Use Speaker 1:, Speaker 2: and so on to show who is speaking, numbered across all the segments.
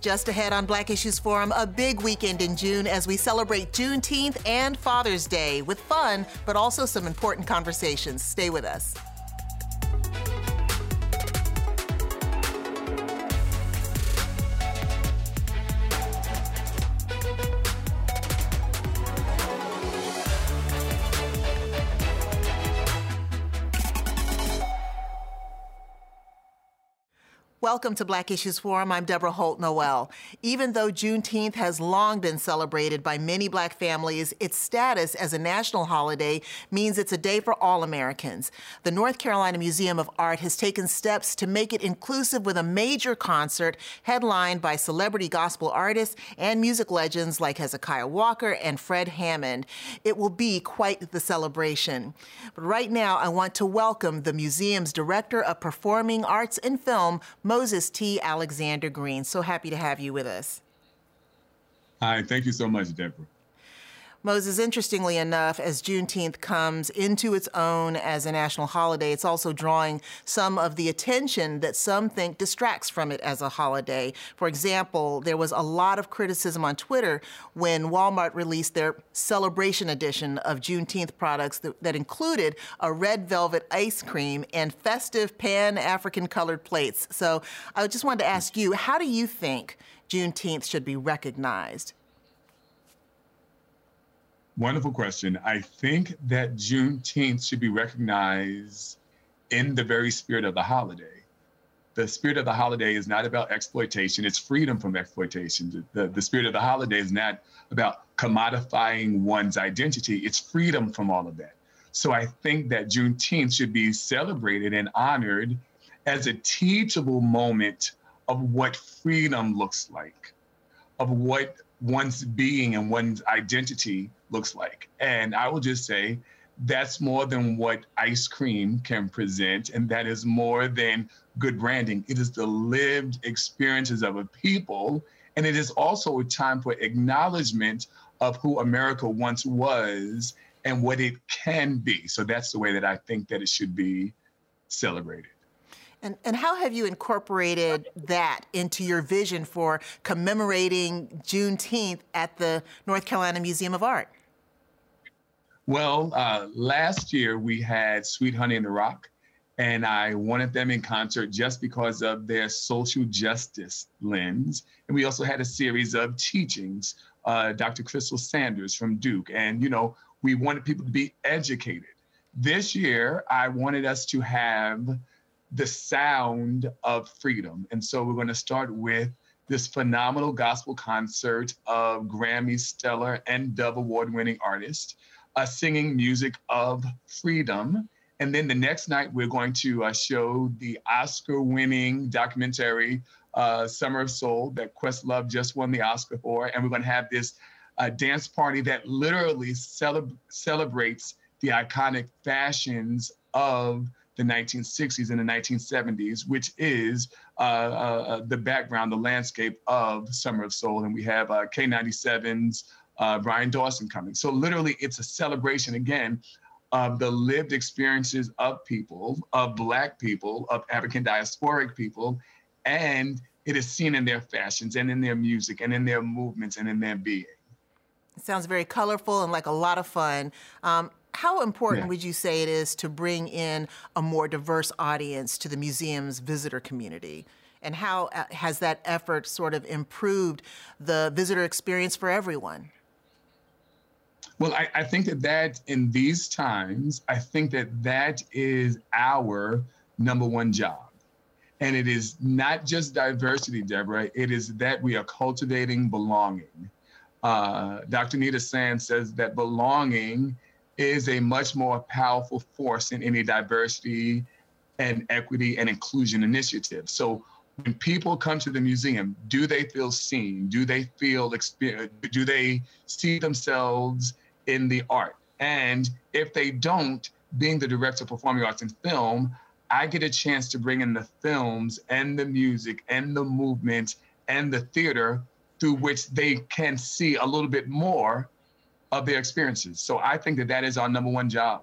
Speaker 1: Just ahead on Black Issues Forum, a big weekend in June as we celebrate Juneteenth and Father's Day with fun, but also some important conversations. Stay with us. Welcome to Black Issues Forum. I'm Deborah Holt Noel. Even though Juneteenth has long been celebrated by many black families, its status as a national holiday means it's a day for all Americans. The North Carolina Museum of Art has taken steps to make it inclusive with a major concert headlined by celebrity gospel artists and music legends like Hezekiah Walker and Fred Hammond. It will be quite the celebration. But right now, I want to welcome the museum's Director of Performing Arts and Film, Moses T. Alexander Greene. So happy to have you with us.
Speaker 2: Hi, thank you so much, Deborah.
Speaker 1: Moses, interestingly enough, as Juneteenth comes into its own as a national holiday, it's also drawing some of the attention that some think distracts from it as a holiday. For example, there was a lot of criticism on Twitter when Walmart released their celebration edition of Juneteenth products that, that included a red velvet ice cream and festive pan African colored plates. So I just wanted to ask you, how do you think Juneteenth should be recognized?
Speaker 2: Wonderful question. I think that Juneteenth should be recognized in the very spirit of the holiday. The spirit of the holiday is not about exploitation, it's freedom from exploitation. The, the, spirit of the holiday is not about commodifying one's identity, it's freedom from all of that. So I think that Juneteenth should be celebrated and honored as a teachable moment of what freedom looks like, of what one's being and one's identity looks like. And I will just say that's more than what ice cream can present, and that is more than good branding. It is the lived experiences of a people, and it is also a time for acknowledgement of who America once was and what it can be. So that's the way that I think that it should be celebrated.
Speaker 1: And, and how have you incorporated that into your vision for commemorating Juneteenth at the North Carolina Museum of Art?
Speaker 2: Well, uh, last year we had Sweet Honey in the Rock, and I wanted them in concert just because of their social justice lens. And we also had a series of teachings, uh, Dr. Crystal Sanders from Duke, and you know we wanted people to be educated. This year, I wanted us to have the sound of freedom, and so we're going to start with this phenomenal gospel concert of Grammy stellar and Dove Award winning artist uh, singing music of freedom. And then the next night, we're going to uh, show the Oscar winning documentary, uh, Summer of Soul, that Questlove just won the Oscar for. And we're going to have this uh, dance party that literally celeb- celebrates the iconic fashions of the 1960s and the 1970s, which is uh, uh, the background, the landscape of Summer of Soul. And we have uh, K97's uh, Brian Dawson coming. So literally, it's a celebration again of the lived experiences of people, of Black people, of African diasporic people, and it is seen in their fashions and in their music and in their movements and in their being.
Speaker 1: It sounds very colorful and like a lot of fun. Um, how important yeah. would you say it is to bring in a more diverse audience to the museum's visitor community? And how uh, has that effort sort of improved the visitor experience for everyone?
Speaker 2: Well, I, I, think that that in these times, I think that that is our number one job. And it is not just diversity, Deborah, it is that we are cultivating belonging. Uh, Dr. Nita Sand says that belonging is a much more powerful force in any diversity and equity and inclusion initiative. So when people come to the museum, do they feel seen? Do they feel, do they see themselves in the art. And if they don't, being the director of performing arts and film, I get a chance to bring in the films and the music and the movement and the theater through which they can see a little bit more of their experiences. So I think that that is our number one job.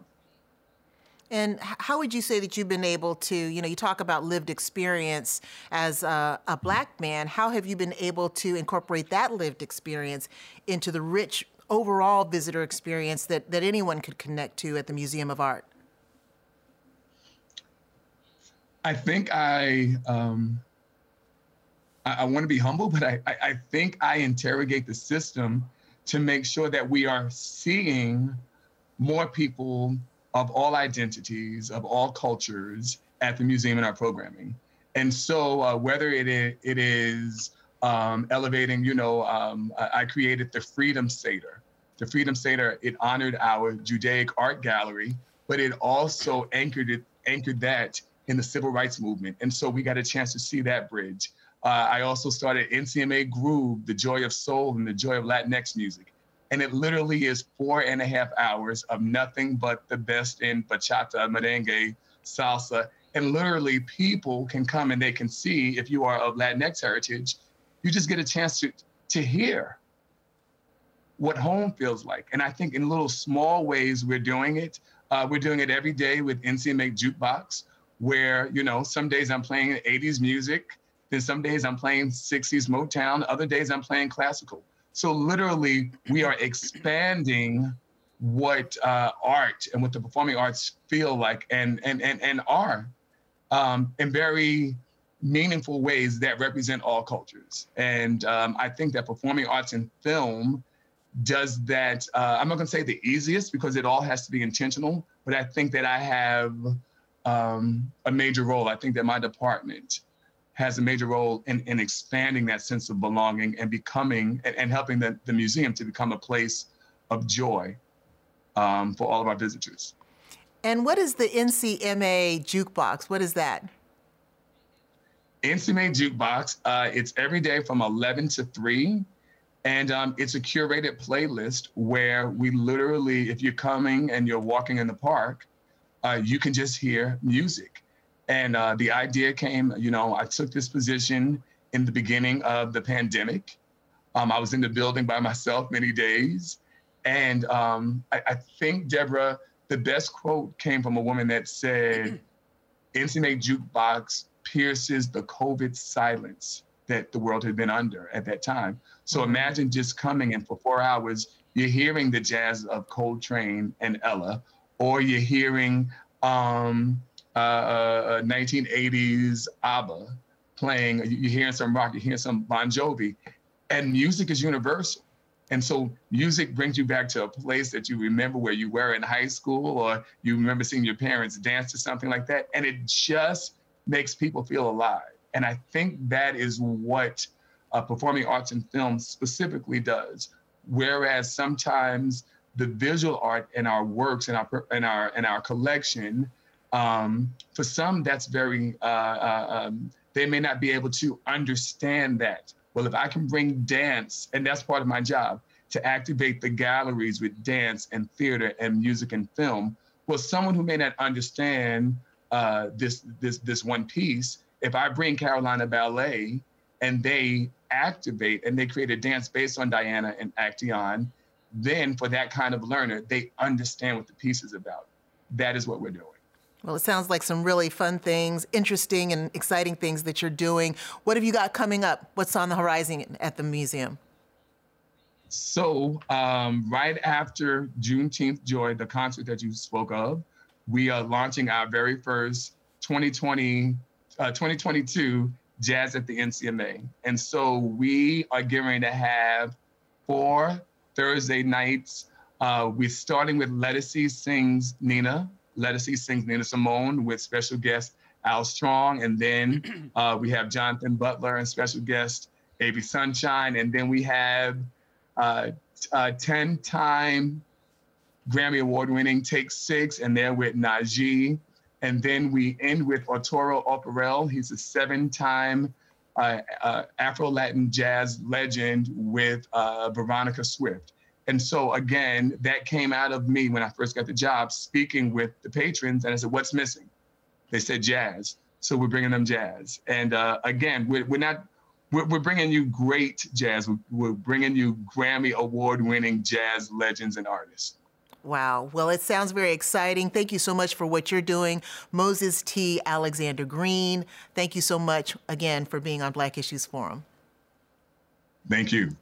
Speaker 1: And how would you say that you've been able to, you know, you talk about lived experience as a, a, black man. How have you been able to incorporate that lived experience into the rich overall visitor experience that, that anyone could connect to at the Museum of Art?
Speaker 2: I think I, um, I, I want to be humble, but I, I, I think I interrogate the system to make sure that we are seeing more people of all identities, of all cultures at the museum in our programming. And so, uh, whether it is, it is um, elevating, you know, um, I, created the Freedom Seder. The Freedom Seder, it honored our Judaic art gallery, but it also anchored it, anchored that in the civil rights movement. And so we got a chance to see that bridge. Uh, I also started NCMA Groove, the joy of soul and the joy of Latinx music. And it literally is four and a half hours of nothing but the best in bachata, merengue, salsa. And literally, people can come and they can see if you are of Latinx heritage, you just get a chance to, to hear what home feels like. And I think in little small ways, we're doing it. Uh, we're doing it every day with NCMA Jukebox, where, you know, some days I'm playing 80s music, then some days I'm playing 60s Motown, other days I'm playing classical. So literally, we are expanding what uh, art and what the performing arts feel like and and and and are um, in very meaningful ways that represent all cultures. And um, I think that performing arts and film does that. Uh, I'm not going to say the easiest because it all has to be intentional, but I think that I have um, a major role. I think that my department has a major role in, in expanding that sense of belonging and becoming and, and helping the, the museum to become a place of joy um, for all of our visitors.
Speaker 1: And what is the NCMA jukebox? What is that?
Speaker 2: NCMA jukebox. Uh, it's every day from 11 to 3. And um, it's a curated playlist where we literally, if you're coming and you're walking in the park, uh, you can just hear music. And uh, the idea came, you know, I took this position in the beginning of the pandemic. Um, I was in the building by myself many days. And um, I, I, think, Deborah, the best quote came from a woman that said, NCMA Jukebox pierces the COVID silence that the world had been under at that time. So mm-hmm. imagine just coming and for four hours, you're hearing the jazz of Coltrane and Ella, or you're hearing um, uh, 1980s uh, ABBA playing. You're hearing some rock, you're hearing some Bon Jovi, and music is universal. And so music brings you back to a place that you remember where you were in high school, or you remember seeing your parents dance to something like that, and it just makes people feel alive. And I think that is what uh, performing arts and film specifically does. Whereas sometimes the visual art in our works and our in our in our collection um, for some, that's very, uh, uh, um, they may not be able to understand that. Well, if I can bring dance, and that's part of my job, to activate the galleries with dance and theater and music and film, well, someone who may not understand uh, this, this, this one piece, if I bring Carolina Ballet and they activate and they create a dance based on Diana and Actaeon, then for that kind of learner, they understand what the piece is about. That is what we're doing.
Speaker 1: Well, it sounds like some really fun things, interesting and exciting things that you're doing. What have you got coming up? What's on the horizon at the museum?
Speaker 2: So, um, right after Juneteenth Joy, the concert that you spoke of, we are launching our very first 2020, uh, 2022 Jazz at the NCMA. And so we are getting to have four Thursday nights. Uh, we're starting with Lettucey Sings Nina, Lettucey sings Nina Simone with special guest Al Strong. And then uh, we have Jonathan Butler and special guest Baby Sunshine. And then we have uh, uh, 10 time Grammy Award winning Take Six, and they're with Najee. And then we end with Arturo O'Farrill. He's a seven time uh, uh, Afro Latin jazz legend with uh, Veronica Swift. And so again, that came out of me when I first got the job, speaking with the patrons, and I said, "What's missing?" They said jazz, so we're bringing them jazz. And uh, again, we're, we're not we're, we're, bringing you great jazz. We're, we're bringing you Grammy award-winning jazz legends and artists.
Speaker 1: Wow. Well, it sounds very exciting. Thank you so much for what you're doing. Moses T. Alexander Greene, thank you so much again for being on Black Issues Forum.
Speaker 2: Thank you.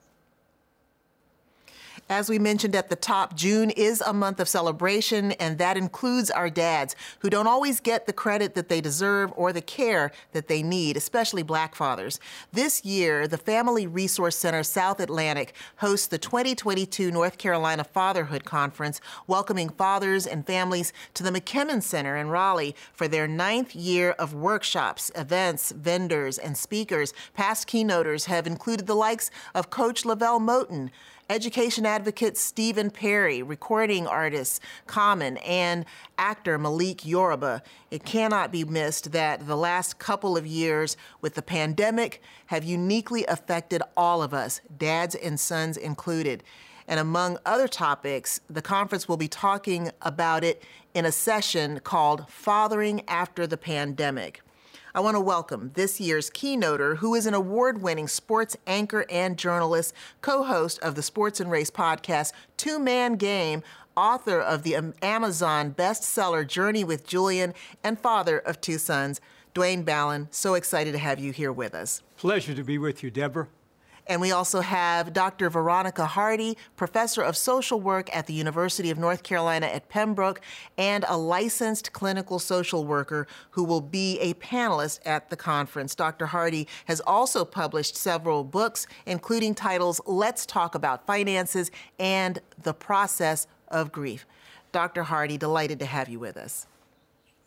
Speaker 1: As we mentioned at the top, June is a month of celebration, and that includes our dads, who don't always get the credit that they deserve or the care that they need, especially black fathers. This year, the Family Resource Center South Atlantic hosts the 2022 North Carolina Fatherhood Conference, welcoming fathers and families to the McKimmon Center in Raleigh for their ninth year of workshops, events, vendors, and speakers. Past keynoters have included the likes of Coach LeVelle Moton, education advocate Stephen Perry, recording artist Common, and actor Malik Yoba. It cannot be missed that the last couple of years with the pandemic have uniquely affected all of us, dads and sons included. And among other topics, the conference will be talking about it in a session called Fathering After the Pandemic. I want to welcome this year's keynoter, who is an award winning sports anchor and journalist, co host of the Sports and Race podcast, Two Man Game, author of the Amazon bestseller Journey with Julian, and father of two sons. Dwayne Ballen, so excited to have you here with us.
Speaker 3: Pleasure to be with you, Deborah.
Speaker 1: And we also have Dr. Veronica Hardy, professor of social work at the University of North Carolina at Pembroke, and a licensed clinical social worker who will be a panelist at the conference. Dr. Hardy has also published several books, including titles Let's Talk About Finances and The Process of Grief. Dr. Hardy, delighted to have you with us.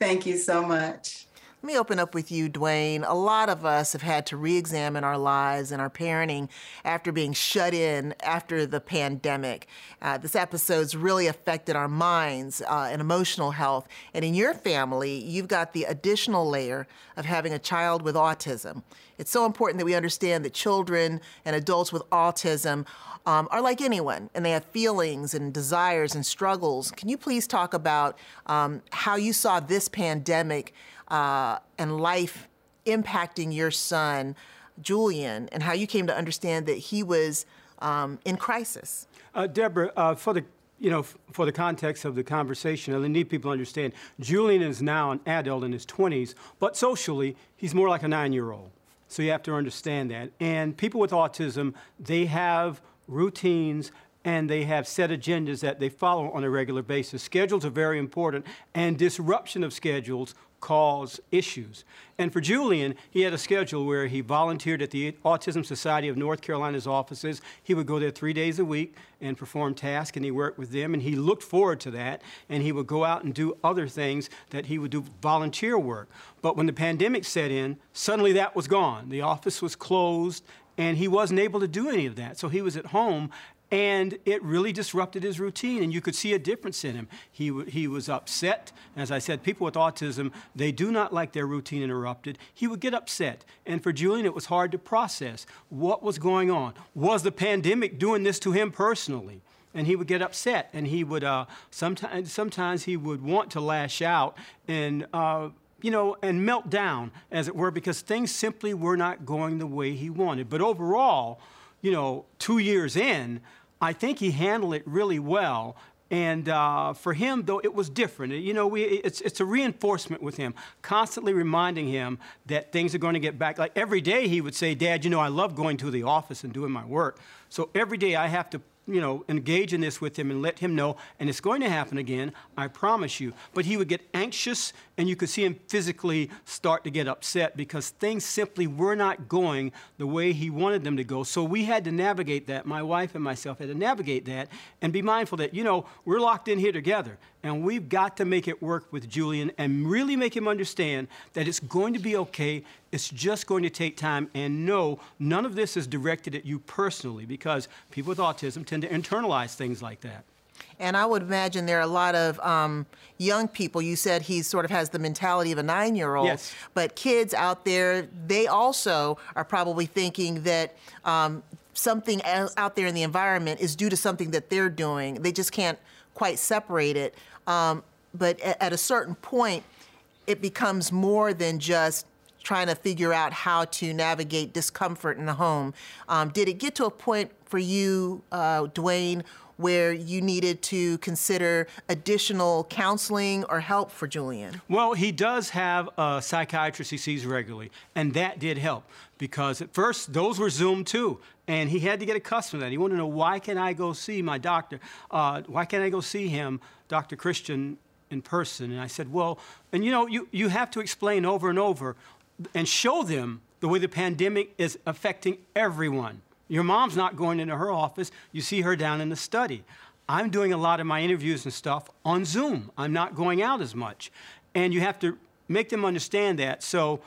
Speaker 4: Thank you so much.
Speaker 1: Let me open up with you, Dwayne. A lot of us have had to re examine our lives and our parenting after being shut in after the pandemic. Uh, this episode's really affected our minds uh, and emotional health. And in your family, you've got the additional layer of having a child with autism. It's so important that we understand that children and adults with autism um, are like anyone, and they have feelings and desires and struggles. Can you please talk about um, how you saw this pandemic uh, and life impacting your son, Julian, and how you came to understand that he was um, in crisis.
Speaker 3: Uh, Deborah, uh, for the you know, for the context of the conversation, I need people to understand Julian is now an adult in his 20s, but socially, he's more like a nine year old. So you have to understand that. And people with autism, they have routines and they have set agendas that they follow on a regular basis. Schedules are very important, and disruption of schedules cause issues. And for Julian, he had a schedule where he volunteered at the Autism Society of North Carolina's offices. He would go there three days a week and perform tasks, and he worked with them, and he looked forward to that. And he would go out and do other things that he would do volunteer work. But when the pandemic set in, suddenly that was gone. The office was closed, and he wasn't able to do any of that. So he was at home and it really disrupted his routine and you could see a difference in him. He, he was upset. As i said people with autism they do not like their routine interrupted. He would get upset. And for julian it was hard to process what was going on. Was the pandemic doing this to him personally? And he would get upset and he would uh, sometimes sometimes he would want to lash out and uh, you know, and melt down, as it were, because things simply were not going the way he wanted. But overall, you know, two years in, I think he handled it really well. And uh, for him, though, it was different. You know, we, it's, it's a reinforcement with him, constantly reminding him that things are going to get back. Like every day, he would say, Dad, you know, I love going to the office and doing my work. So every day, I have to you know, engage in this with him and let him know, and it's going to happen again, I promise you. But he would get anxious, and you could see him physically start to get upset because things simply were not going the way he wanted them to go. So we had to navigate that. My wife and myself had to navigate that and be mindful that, you know, we're locked in here together, and we've got to make it work with Julian and really make him understand that it's going to be okay it's just going to take time. And no, none of this is directed at you personally because people with autism tend to internalize things like that.
Speaker 1: And I would imagine there are a lot of um, young people. You said he sort of has the mentality of a nine year old.
Speaker 3: Yes.
Speaker 1: But kids out there, they also are probably thinking that um, something out there in the environment is due to something that they're doing. They just can't quite separate it. Um, but at a certain point, it becomes more than just trying to figure out how to navigate discomfort in the home. Um, did it get to a point for you, uh, Dwayne, where you needed to consider additional counseling or help for Julian?
Speaker 3: Well, he does have a psychiatrist he sees regularly, and that did help because at first those were Zoom too, and he had to get accustomed to that. He wanted to know why can I go see my doctor? Uh, why can't I go see him, Dr. Christian, in person? And I said, well, and you know, you, you have to explain over and over and show them the way the pandemic is affecting everyone. Your mom's not going into her office. You see her down in the study. I'm doing a lot of my interviews and stuff on Zoom. I'm not going out as much. And you have to make them understand that. So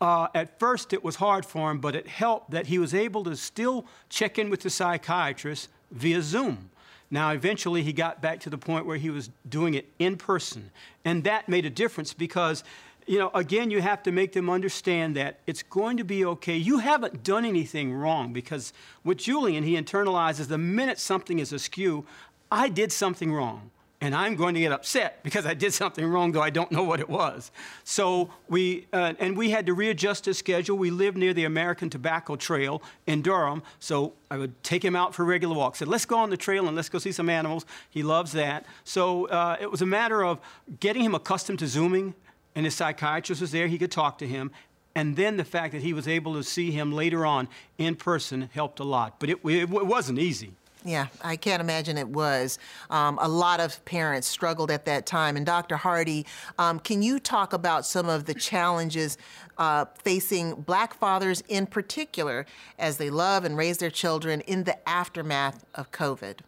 Speaker 3: uh, at first it was hard for him, but it helped that he was able to still check in with the psychiatrist via Zoom. Now, eventually, he got back to the point where he was doing it in person. And that made a difference because you know, again, you have to make them understand that it's going to be okay. You haven't done anything wrong because with Julian, he internalizes the minute something is askew, I did something wrong. And I'm going to get upset because I did something wrong, though I don't know what it was. So we, uh, and we had to readjust his schedule. We lived near the American Tobacco Trail in Durham, so I would take him out for regular walks. Said, let's go on the trail and let's go see some animals. He loves that. So uh, it was a matter of getting him accustomed to Zooming and his psychiatrist was there, he could talk to him. And then the fact that he was able to see him later on in person helped a lot. But it, it, it wasn't easy.
Speaker 1: Yeah, I can't imagine it was. Um, a lot of parents struggled at that time. And Dr. Hardy, um, can you talk about some of the challenges uh, facing black fathers in particular as they love and raise their children in the aftermath of COVID?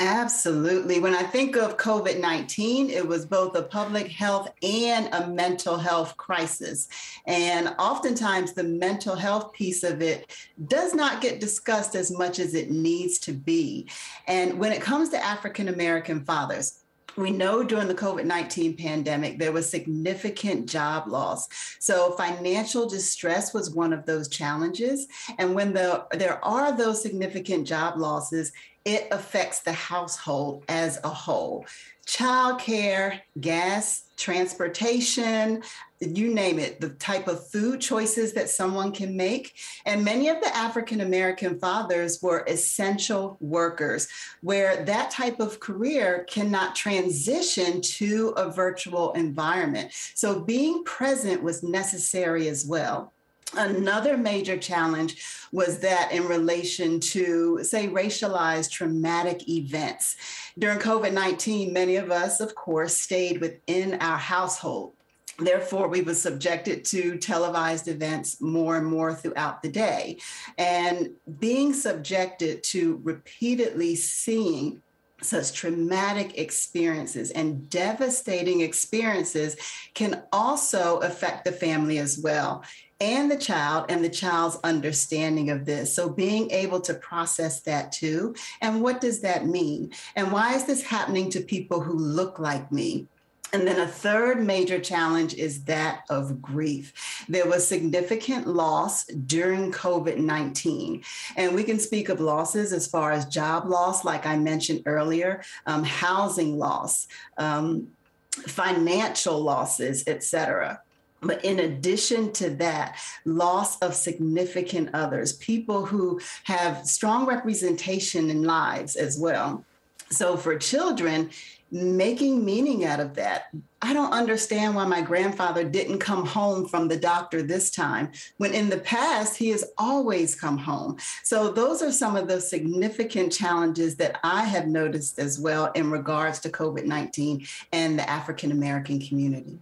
Speaker 4: Absolutely. When I think of COVID 19, it was both a public health and a mental health crisis. And oftentimes, the mental health piece of it does not get discussed as much as it needs to be. And when it comes to African American fathers, we know during the COVID 19 pandemic, there was significant job loss. So, financial distress was one of those challenges. And when the, there are those significant job losses, it affects the household as a whole. Childcare, gas, transportation, you name it, the type of food choices that someone can make. And many of the African American fathers were essential workers, where that type of career cannot transition to a virtual environment. So being present was necessary as well. Another major challenge was that in relation to, say, racialized traumatic events. During COVID 19, many of us, of course, stayed within our household. Therefore, we were subjected to televised events more and more throughout the day. And being subjected to repeatedly seeing such traumatic experiences and devastating experiences can also affect the family as well and the child and the child's understanding of this. So being able to process that too. And what does that mean? And why is this happening to people who look like me? And then a third major challenge is that of grief. There was significant loss during COVID 19. And we can speak of losses as far as job loss, like I mentioned earlier, um, housing loss, um, financial losses, et cetera. But in addition to that, loss of significant others, people who have strong representation in lives as well. So for children, making meaning out of that. I don't understand why my grandfather didn't come home from the doctor this time, when in the past he has always come home. So, those are some of the significant challenges that I have noticed as well in regards to COVID 19 and the African American community.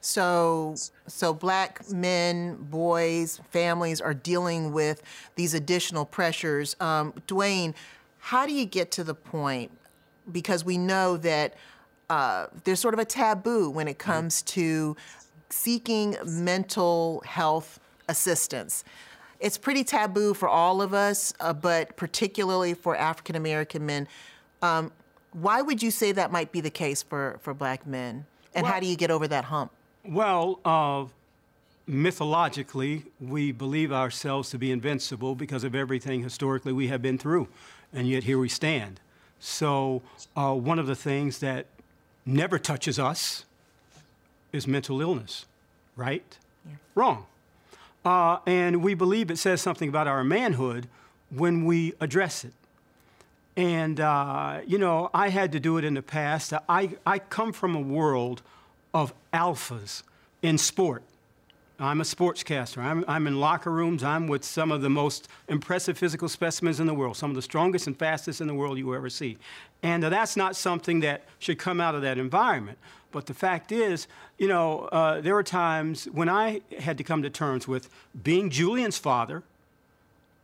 Speaker 1: So, so black men, boys, families are dealing with these additional pressures. Um, Dwayne, how do you get to the point? Because we know that uh, there's sort of a taboo when it comes to seeking mental health assistance. It's pretty taboo for all of us, uh, but particularly for African American men. Um, why would you say that might be the case for, for black men? And well, how do you get over that hump?
Speaker 3: Well, uh, mythologically, we believe ourselves to be invincible because of everything historically we have been through, and yet here we stand. So, uh, one of the things that never touches us is mental illness, right? Yeah. Wrong. Uh, and we believe it says something about our manhood when we address it. And, uh, you know, I had to do it in the past. I, I come from a world of alphas in sport. I'm a sportscaster. I'm, I'm in locker rooms. I'm with some of the most impressive physical specimens in the world, some of the strongest and fastest in the world you will ever see. And uh, that's not something that should come out of that environment. But the fact is, you know, uh, there were times when I had to come to terms with being Julian's father,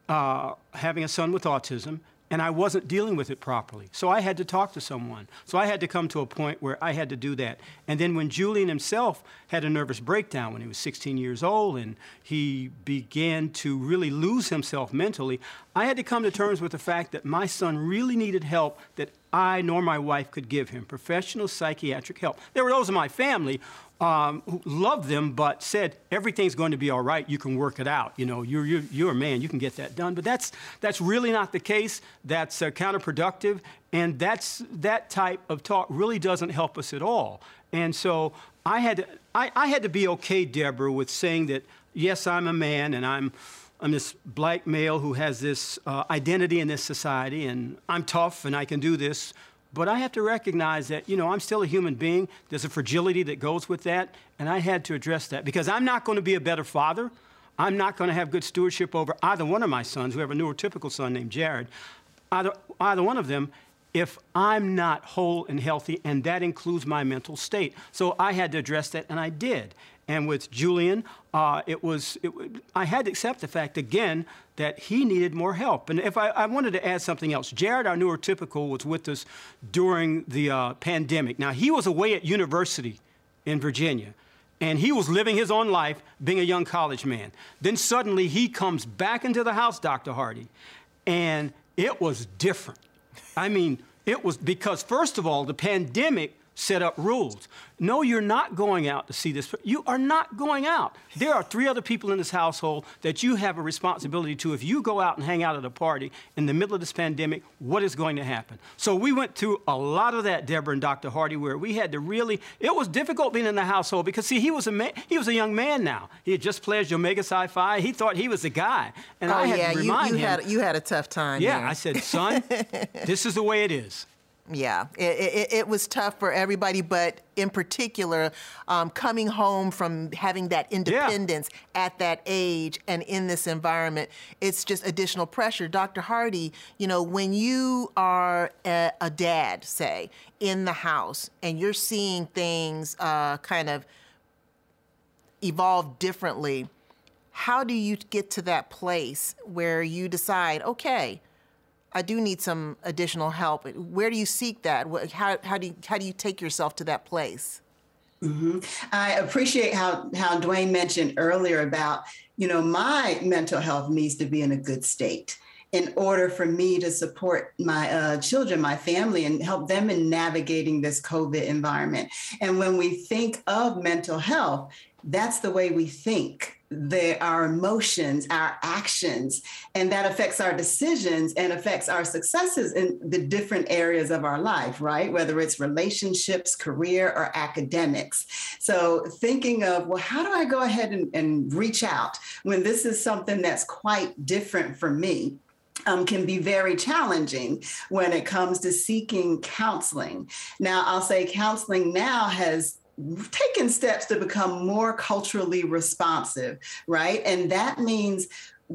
Speaker 3: uh, having a son with autism, and I wasn't dealing with it properly. So I had to talk to someone. So I had to come to a point where I had to do that. And then when Julian himself had a nervous breakdown when he was 16 years old and he began to really lose himself mentally, I had to come to terms with the fact that my son really needed help that I nor my wife could give him professional psychiatric help. There were those in my family um, who loved them, but said everything's going to be all right. You can work it out. You know, you're, you're, you're a man. You can get that done. But that's that's really not the case. That's uh, counterproductive, and that's that type of talk really doesn't help us at all. And so I had to, I, I had to be okay, Deborah, with saying that yes, I'm a man, and I'm. I'm this black male who has this uh, identity in this society, and I'm tough and I can do this. But I have to recognize that, you know, I'm still a human being. There's a fragility that goes with that, and I had to address that because I'm not going to be a better father. I'm not going to have good stewardship over either one of my sons. We have a neurotypical son named Jared. Either, either one of them, if I'm not whole and healthy, and that includes my mental state. So I had to address that, and I did. And with Julian, uh, it was, it, I had to accept the fact again that he needed more help. And if I, I wanted to add something else, Jared, our neurotypical, was with us during the uh, pandemic. Now, he was away at university in Virginia, and he was living his own life being a young college man. Then suddenly he comes back into the house, Dr. Hardy, and it was different. I mean, it was because, first of all, the pandemic set up rules. No, you're not going out to see this. You are not going out. There are three other people in this household that you have a responsibility to. If you go out and hang out at a party in the middle of this pandemic, what is going to happen? So we went through a lot of that, Deborah and Dr. Hardy, where we had to really. It was difficult being in the household because see, he was a man, he was a young man now. He had just pledged Omega Psi Phi. He thought he was the guy,
Speaker 1: and oh, I had yeah, to remind you, you him. Had, you had a tough time.
Speaker 3: Yeah,
Speaker 1: there.
Speaker 3: I said, son, this is the way it is.
Speaker 1: Yeah, it, it, it, was tough for everybody, but in particular, um, coming home from having that independence yeah. at that age and in this environment, it's just additional pressure. Dr. Hardy, you know, when you are a, a dad, say, in the house, and you're seeing things uh, kind of evolve differently, how do you get to that place where you decide, okay, I do need some additional help. Where do you seek that? How, how, do, you, how do you take yourself to that place?
Speaker 4: Mm-hmm. I appreciate how, how Dwayne mentioned earlier about, you know, my mental health needs to be in a good state in order for me to support my uh, children, my family, and help them in navigating this COVID environment. And when we think of mental health, that's the way we think the, our emotions, our actions, and that affects our decisions and affects our successes in the different areas of our life, right? Whether it's relationships, career, or academics. So, thinking of, well, how do I go ahead and, and reach out when this is something that's quite different for me? Um, can be very challenging when it comes to seeking counseling. Now, I'll say counseling now has taken steps to become more culturally responsive, right? And that means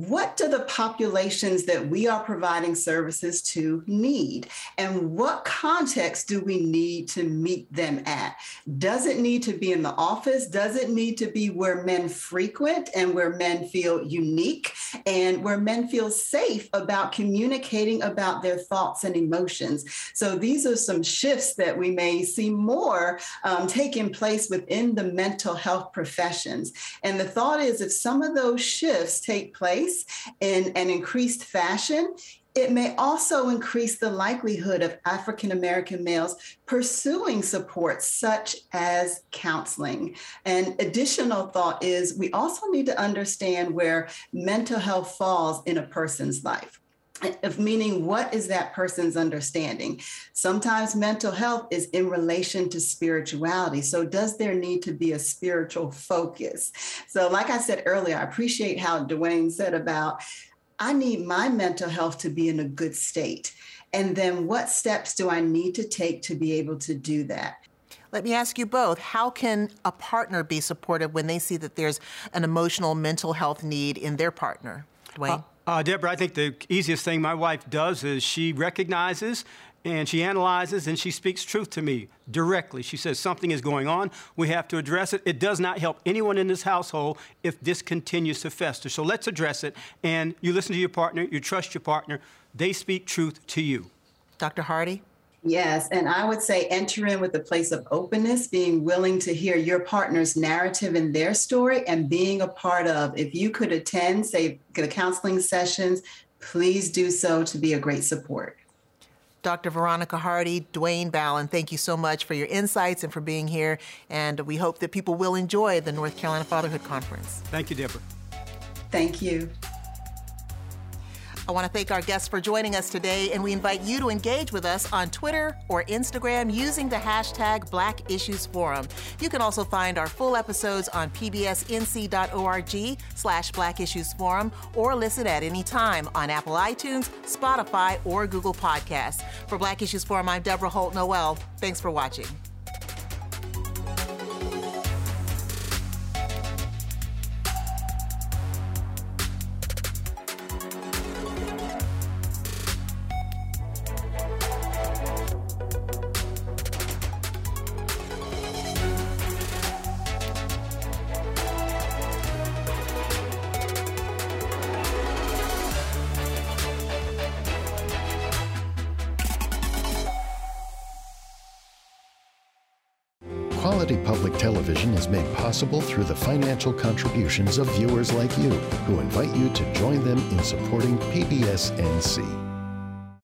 Speaker 4: what do the populations that we are providing services to need? And what context do we need to meet them at? Does it need to be in the office? Does it need to be where men frequent and where men feel unique and where men feel safe about communicating about their thoughts and emotions? So these are some shifts that we may see more um, taking place within the mental health professions. And the thought is if some of those shifts take place, in an increased fashion, it may also increase the likelihood of African American males pursuing support such as counseling. An additional thought is we also need to understand where mental health falls in a person's life of meaning what is that person's understanding sometimes mental health is in relation to spirituality so does there need to be a spiritual focus so like i said earlier i appreciate how dwayne said about i need my mental health to be in a good state And then what steps do I need to take to be able to do that?
Speaker 1: Let me ask you both how can a partner be supportive when they see that there's an emotional mental health need in their partner? Dwayne? Uh,
Speaker 3: uh, Deborah, I think the easiest thing my wife does is she recognizes and she analyzes and she speaks truth to me directly. She says something is going on. We have to address it. It does not help anyone in this household if this continues to fester. So let's address it. And you listen to your partner, you trust your partner. They speak truth to you.
Speaker 1: Dr. Hardy?
Speaker 4: Yes, and I would say enter in with a place of openness, being willing to hear your partner's narrative and their story, and being a part of. If you could attend, say, the counseling sessions, please do so to be a great support.
Speaker 1: Dr. Veronica Hardy, Dwayne Ballen, thank you so much for your insights and for being here. And we hope that people will enjoy the North Carolina Fatherhood Conference.
Speaker 3: Thank you, Deborah.
Speaker 4: Thank you.
Speaker 1: I want to thank our guests for joining us today, and we invite you to engage with us on Twitter or Instagram using the hashtag Black Issues Forum. You can also find our full episodes on pbsnc.org slash Black Issues Forum or listen at any time on Apple iTunes, Spotify, or Google Podcasts. For Black Issues Forum, I'm Deborah Holt Noel. Thanks for watching.
Speaker 5: Financial contributions of viewers like you who invite you to join them in supporting PBS NC.